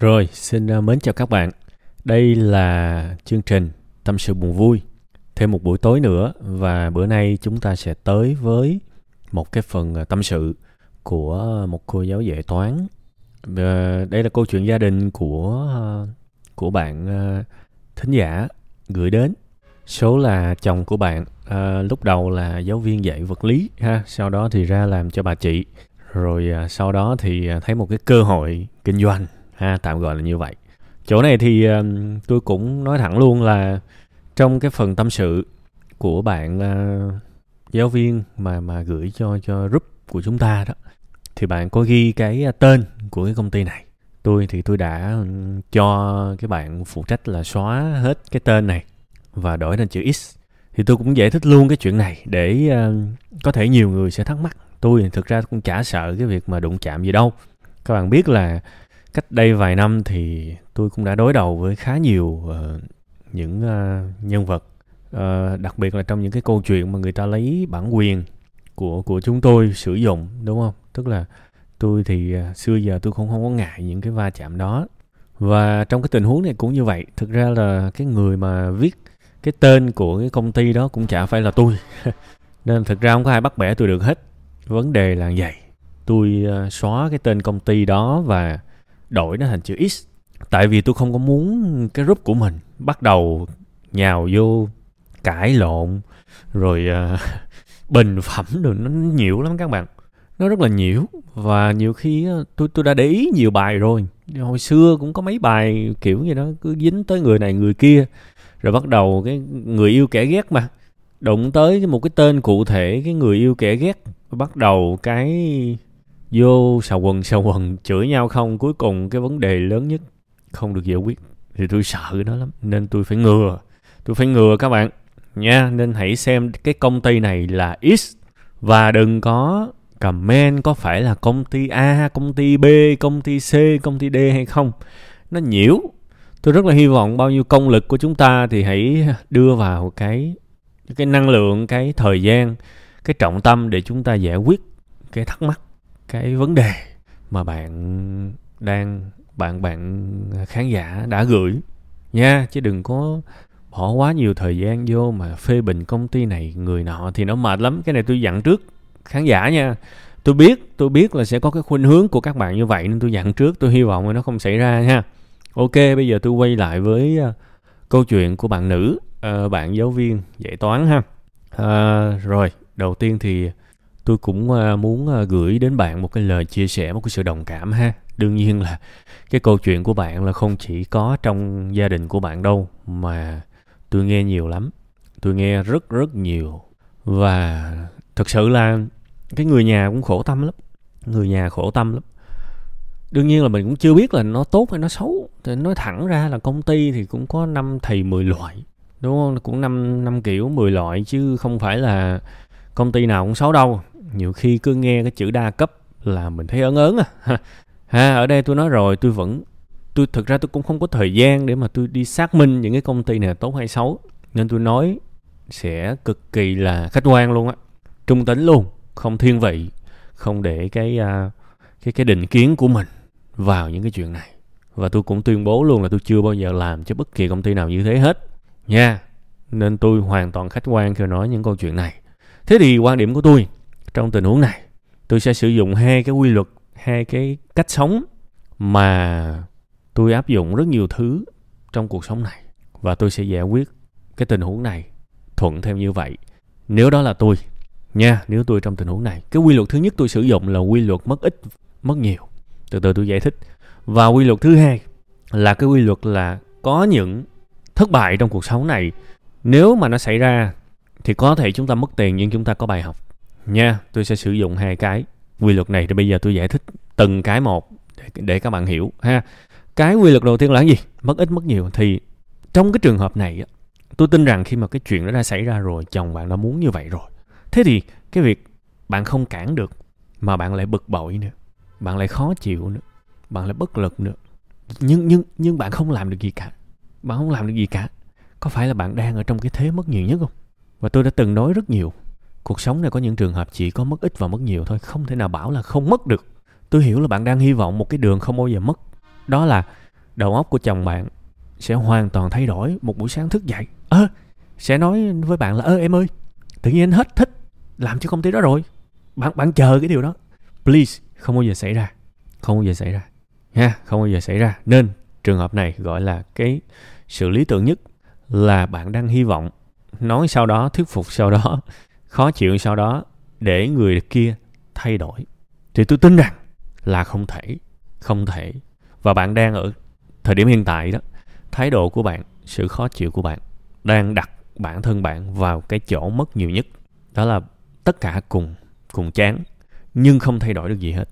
Rồi, xin à, mến chào các bạn. Đây là chương trình Tâm sự buồn vui. Thêm một buổi tối nữa và bữa nay chúng ta sẽ tới với một cái phần à, tâm sự của một cô giáo dạy toán. Đây là câu chuyện gia đình của à, của bạn thính giả gửi đến. Số là chồng của bạn lúc đầu là giáo viên dạy vật lý ha, sau đó thì ra làm cho bà chị. Rồi sau đó thì thấy một cái cơ hội kinh doanh ha tạm gọi là như vậy. Chỗ này thì uh, tôi cũng nói thẳng luôn là trong cái phần tâm sự của bạn uh, giáo viên mà mà gửi cho cho group của chúng ta đó thì bạn có ghi cái ờ, tên của cái công ty này. Tôi thì tôi đã ừ, cho cái bạn phụ trách là xóa hết cái tên này và đổi thành chữ x. Thì tôi cũng giải thích luôn cái chuyện này để uh, có thể nhiều người sẽ thắc mắc. Tôi thực ra cũng chả sợ cái việc mà đụng chạm gì đâu. Các bạn biết là cách đây vài năm thì tôi cũng đã đối đầu với khá nhiều uh, những uh, nhân vật uh, đặc biệt là trong những cái câu chuyện mà người ta lấy bản quyền của của chúng tôi sử dụng đúng không? Tức là tôi thì uh, xưa giờ tôi cũng không có ngại những cái va chạm đó. Và trong cái tình huống này cũng như vậy thực ra là cái người mà viết cái tên của cái công ty đó cũng chả phải là tôi. Nên thực ra không có ai bắt bẻ tôi được hết. Vấn đề là vậy. Tôi uh, xóa cái tên công ty đó và đổi nó thành chữ X. Tại vì tôi không có muốn cái group của mình bắt đầu nhào vô cãi lộn rồi uh, bình phẩm rồi nó nhiều lắm các bạn. Nó rất là nhiều. Và nhiều khi ờ, tôi tôi đã để ý nhiều bài rồi. Hồi xưa cũng có mấy bài kiểu như đó cứ dính tới người này người kia rồi bắt đầu cái người yêu kẻ ghét mà. Đụng tới một cái tên cụ thể cái người yêu kẻ ghét bắt đầu cái vô xào quần xào quần chửi nhau không? Cuối cùng cái vấn đề lớn nhất không được giải quyết. Thì tôi sợ nó lắm nên tôi phải ngừa. Tôi phải ngừa các bạn nha. Nên hãy xem cái công ty này là X. Và đừng có comment có phải là công ty A, công ty B, công ty C, công ty D hay không. Nó nhiễu. Tôi rất là hy vọng bao nhiêu công lực của chúng ta thì hãy đưa vào cái cái năng lượng, cái thời gian, cái trọng tâm để chúng ta giải quyết cái thắc mắc cái vấn đề mà bạn đang bạn bạn khán giả đã gửi. Nha chứ đừng có bỏ quá nhiều thời gian vô mà phê bình công ty này người nọ thì nó mệt lắm. Cái này tôi dặn trước khán giả nha. Tôi biết tôi biết là sẽ có cái khuynh hướng của các bạn như vậy nên tôi dặn trước. Tôi hy vọng là nó không xảy ra nha. Ok bây giờ tôi quay lại với ờ, câu chuyện của bạn nữ ờ, bạn giáo viên dạy toán ha. À, rồi đầu tiên thì tôi cũng à, muốn à, gửi đến bạn một cái lời chia sẻ, một cái sự đồng cảm ha. Đương nhiên là cái câu chuyện của bạn là không chỉ có trong gia đình của bạn đâu, mà tôi nghe nhiều lắm. Tôi nghe rất rất nhiều. Và thực sự là cái người nhà cũng khổ tâm lắm. Người nhà khổ tâm lắm. Đương nhiên là mình cũng chưa biết là nó tốt hay nó xấu. Thì nói thẳng ra là công ty thì cũng có năm thầy 10 loại. Đúng không? Cũng năm năm kiểu 10 loại chứ không phải là công ty nào cũng xấu đâu nhiều khi cứ nghe cái chữ đa cấp là mình thấy ớn ớn à. Ha, ở đây tôi nói rồi, tôi vẫn, tôi thực ra tôi cũng không có thời gian để mà tôi đi xác minh những cái công ty này tốt hay xấu. Nên tôi nói sẽ cực kỳ là khách quan luôn á. Trung tính luôn, không thiên vị, không để cái à, cái cái định kiến của mình vào những cái chuyện này. Và tôi cũng tuyên bố luôn là tôi chưa bao giờ làm cho bất kỳ công ty nào như thế hết. Nha, nên tôi hoàn toàn khách quan khi nói những câu chuyện này. Thế thì quan điểm của tôi trong tình huống này, tôi sẽ sử dụng hai cái quy luật, hai cái cách sống mà tôi áp dụng rất nhiều thứ trong cuộc sống này. Và tôi sẽ giải quyết cái tình huống này thuận theo như vậy. Nếu đó là tôi, nha, nếu tôi trong tình huống này, cái quy luật thứ nhất tôi sử dụng là quy luật mất ít, mất nhiều. Từ từ tôi giải thích. Và quy luật thứ hai là cái quy luật là có những thất bại trong cuộc sống này. Nếu mà nó xảy ra thì có thể chúng ta mất tiền nhưng chúng ta có bài học nha tôi sẽ sử dụng hai cái. Quy luật này thì bây giờ tôi giải thích từng cái một để, để các bạn hiểu ha. Cái quy luật đầu tiên là cái gì? Mất ít mất nhiều. Thì trong cái trường hợp này tôi tin rằng khi mà cái chuyện đó đã xảy ra rồi chồng bạn đã muốn như vậy rồi. Thế thì cái việc bạn không cản được mà bạn lại bực bội nữa bạn lại khó chịu nữa bạn lại bất lực nữa. Nhưng nhưng nhưng bạn không làm được gì cả. Bạn không làm được gì cả. Có phải là bạn đang ở trong cái thế mất nhiều nhất không? Và tôi đã từng nói rất nhiều cuộc sống này có những trường hợp chỉ có mất ít và mất nhiều thôi, không thể nào bảo là không mất được. Tôi hiểu là bạn đang hy vọng một cái đường không bao giờ mất. Đó là đầu óc của chồng bạn sẽ hoàn toàn thay đổi một buổi sáng thức dậy. Ơ, sẽ nói với bạn là, ơ, em ơi, tự nhiên anh hết thích, làm cho công ty đó rồi. Bạn bạn chờ cái điều đó. Please, không bao giờ xảy ra, không bao giờ xảy ra ha không bao giờ xảy ra. Nên trường hợp này gọi là cái sự lý tưởng nhất là bạn đang hy vọng nói sau đó, thuyết phục sau đó khó chịu sau đó, để người kia thay đổi. Thì tôi tin rằng là không thể không thể. Và bạn đang ở thời điểm hiện tại đó, thái độ của bạn, sự khó chịu của bạn đang đặt bản thân bạn vào cái chỗ mất nhiều nhất. Đó là tất cả cùng cùng chán, nhưng không thay đổi được gì hết.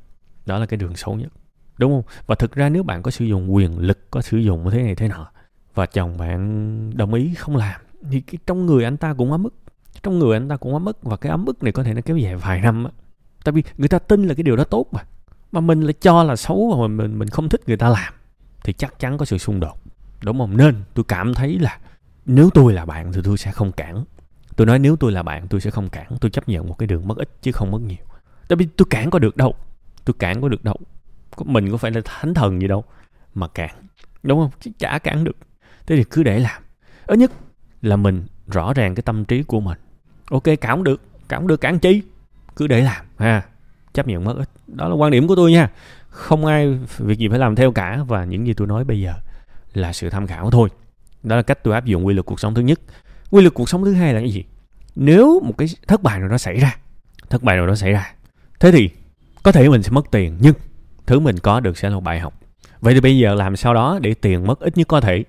Đó là cái đường xấu nhất. Đúng không? Và thực ra nếu bạn có sử dụng quyền lực, có sử dụng thế này thế nọ, và chồng bạn đồng ý không làm, thì cái trong người anh ta cũng quá mức trong người anh ta cũng ấm ức và cái ấm ức này có thể nó kéo dài vài năm á. Tại vì người ta tin là cái điều đó tốt mà. Mà mình lại cho là xấu và mình mình không thích người ta làm, thì chắc chắn có sự xung đột. Đúng không? Nên tôi cảm thấy là nếu tôi là bạn thì tôi sẽ không cản. Tôi nói nếu tôi là bạn tôi sẽ không cản, tôi chấp nhận một cái đường mất ít chứ không mất nhiều. Tại vì tôi cản có được đâu. Tôi cản có được đâu. Mình có phải là thánh thần gì đâu mà cản. Đúng không? Chứ chả cản được. Thế thì cứ để làm. Ít nhất là mình rõ ràng cái tâm trí của mình ok cản được. Cản được cản chi? Cứ để làm, ha. Chấp nhận mất ít. Đó là quan điểm của tôi nha. Không ai việc gì phải làm theo cả và những gì tôi nói bây giờ là sự tham khảo thôi. Đó là cách tôi áp dụng quy luật cuộc sống thứ nhất. Quy luật cuộc sống thứ hai là cái gì? Nếu một cái thất bại nào đó xảy ra, thất bại nào đó xảy ra, thế thì có thể mình sẽ mất tiền, nhưng thứ mình có được sẽ là một bài học. Vậy thì bây giờ làm sao đó để tiền mất ít nhất có thể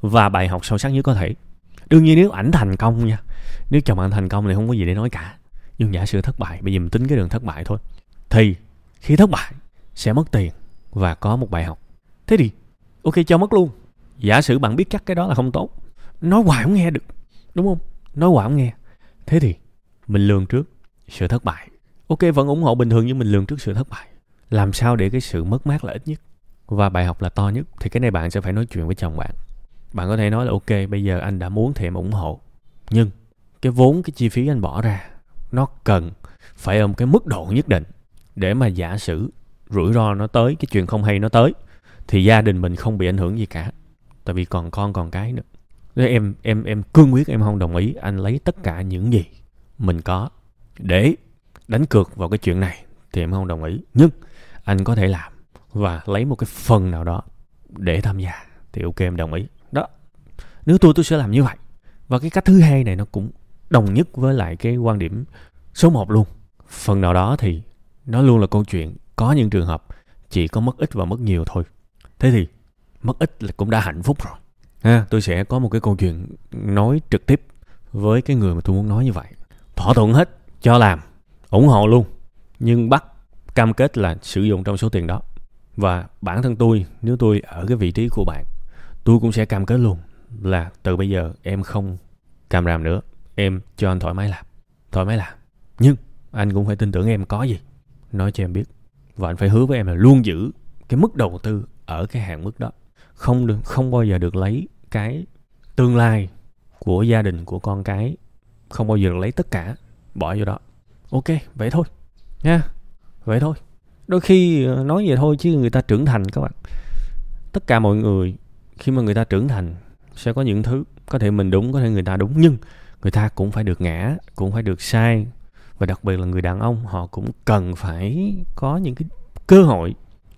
và bài học sâu sắc nhất có thể? Đương nhiên nếu ảnh thành công nha nếu chồng bạn thành công thì không có gì để nói cả. Nhưng giả sử thất bại, bây giờ mình tính cái đường thất bại thôi, thì khi thất bại sẽ mất tiền và có một bài học. Thế thì, ok, cho mất luôn. Giả sử bạn biết chắc cái đó là không tốt, nói hoài không nghe được, đúng không? Nói hoài không nghe. Thế thì mình lường trước sự thất bại. Ok, vẫn ủng hộ bình thường nhưng mình lường trước sự thất bại. Làm sao để cái sự mất mát là ít nhất và bài học là to nhất? Thì cái này bạn sẽ phải nói chuyện với chồng bạn. Bạn có thể nói là, ok, bây giờ anh đã muốn thì em ủng hộ. Nhưng cái vốn, cái chi phí anh bỏ ra, nó cần phải ở một cái mức độ nhất định để mà giả sử rủi ro nó tới, cái chuyện không hay nó tới, thì gia đình mình không bị ảnh hưởng gì cả. Tại vì còn con còn cái nữa. Nếu em em em cương quyết, em không đồng ý, anh lấy tất cả những gì mình có để đánh cược vào cái chuyện này thì em không đồng ý. Nhưng anh có thể làm và lấy một cái phần nào đó để tham gia thì ok, em đồng ý. Đó. Nếu tôi tôi sẽ làm như vậy. Và cái cách thứ hai này nó cũng đồng nhất với lại cái quan điểm số 1 luôn. Phần nào đó thì nó luôn là câu chuyện, có những trường hợp chỉ có mất ít và mất nhiều thôi. Thế thì mất ít là cũng đã hạnh phúc rồi. Ha, tôi sẽ có một cái câu chuyện nói trực tiếp với cái người mà tôi muốn nói như vậy. Thỏa thuận hết, cho làm, ủng hộ luôn. Nhưng bắt cam kết là sử dụng trong số tiền đó. Và bản thân tôi, nếu tôi ở cái vị trí của bạn, tôi cũng sẽ cam kết luôn là từ bây giờ em không cam ràm nữa em cho anh thoải mái làm. Thoải mái làm. Nhưng anh cũng phải tin tưởng em có gì. Nói cho em biết. Và anh phải hứa với em là luôn giữ cái mức đầu tư ở cái hạn mức đó. Không được, không bao giờ được lấy cái tương lai của gia đình của con cái. Không bao giờ được lấy tất cả, bỏ vô đó. Ok, vậy thôi. Nha, vậy thôi. Đôi khi ờ, nói vậy thôi chứ người ta trưởng thành các bạn. Tất cả mọi người, khi mà người ta trưởng thành, sẽ có những thứ có thể mình đúng, có thể người ta đúng. Nhưng người ta cũng phải được ngã, cũng phải được sai. Và đặc biệt là người đàn ông, họ cũng cần phải có những cái cơ hội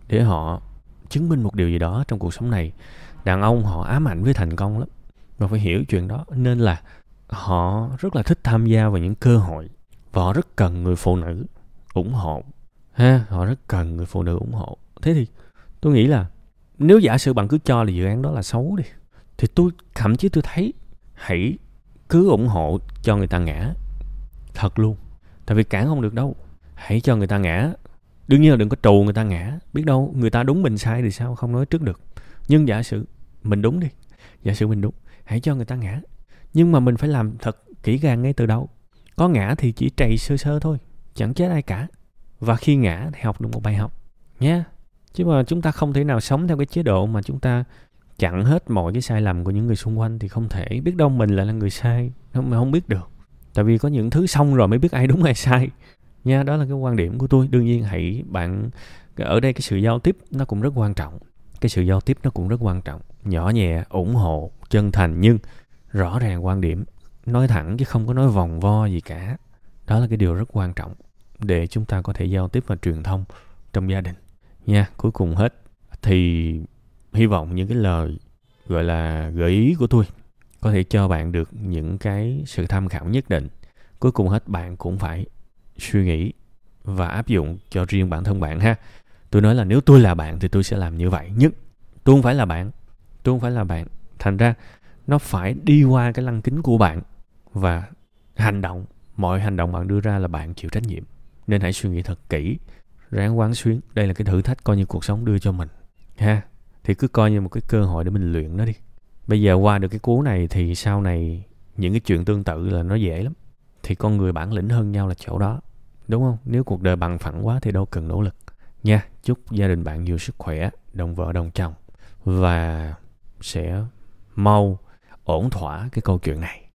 để họ chứng minh một điều gì đó trong cuộc sống này. Đàn ông họ ám ảnh với thành công lắm và phải hiểu chuyện đó. Nên là họ rất là thích tham gia vào những cơ hội và họ rất cần người phụ nữ ủng hộ. Ha, họ rất cần người phụ nữ ủng hộ. Thế thì tôi nghĩ là nếu giả sử bạn cứ cho là dự án đó là xấu đi, thì tôi, thậm chí tôi thấy hãy cứ ủng hộ cho người ta ngã. Thật luôn. Tại vì cản không được đâu. Hãy cho người ta ngã. Đương nhiên là đừng có trù người ta ngã. Biết đâu, người ta đúng mình sai thì sao không nói trước được. Nhưng giả sử mình đúng đi. Giả sử mình đúng, hãy cho người ta ngã. Nhưng mà mình phải làm thật kỹ càng ngay từ đầu. Có ngã thì chỉ trầy sơ sơ thôi, chẳng chết ai cả. Và khi ngã thì học được một bài học nha chứ mà chúng ta không thể nào sống theo cái chế độ mà chúng ta chặn hết mọi cái sai lầm của những người xung quanh thì không thể biết đâu mình lại là người sai. Không mà không biết được. Tại vì có những thứ xong rồi mới biết ai đúng, ai sai. Nha, đó là cái quan điểm của tôi. Đương nhiên hãy, bạn ở đây cái sự giao tiếp nó cũng rất quan trọng. Cái sự giao tiếp nó cũng rất quan trọng. Nhỏ nhẹ, ủng hộ, chân thành nhưng rõ ràng quan điểm. Nói thẳng chứ không có nói vòng vo gì cả. Đó là cái điều rất quan trọng để chúng ta có thể giao tiếp và truyền thông trong gia đình. Nha, cuối cùng hết. Thì hy vọng những cái lời, gọi là, gợi ý của tôi có thể cho bạn được những cái sự tham khảo nhất định. Cuối cùng hết, bạn cũng phải suy nghĩ và áp dụng cho riêng bản thân bạn ha. Tôi nói là nếu tôi là bạn thì tôi sẽ làm như vậy. Nhất tôi không phải là bạn, tôi không phải là bạn. Thành ra nó phải đi qua cái lăng kính của bạn và hành động, mọi hành động bạn đưa ra là bạn chịu trách nhiệm. Nên hãy suy nghĩ thật kỹ, ráng quán xuyến. Đây là cái thử thách coi như cuộc sống đưa cho mình ha thì cứ coi như một cái cơ hội để mình luyện nó đi. Bây giờ qua được cái cú này thì sau này những cái chuyện tương tự là nó dễ lắm. Thì con người bản lĩnh hơn nhau là chỗ đó, đúng không? Nếu cuộc đời bằng phẳng quá thì đâu cần nỗ lực. Nha, chúc gia đình bạn nhiều sức khỏe, đồng vợ, đồng chồng. Và sẽ mau ổn thỏa cái câu chuyện này.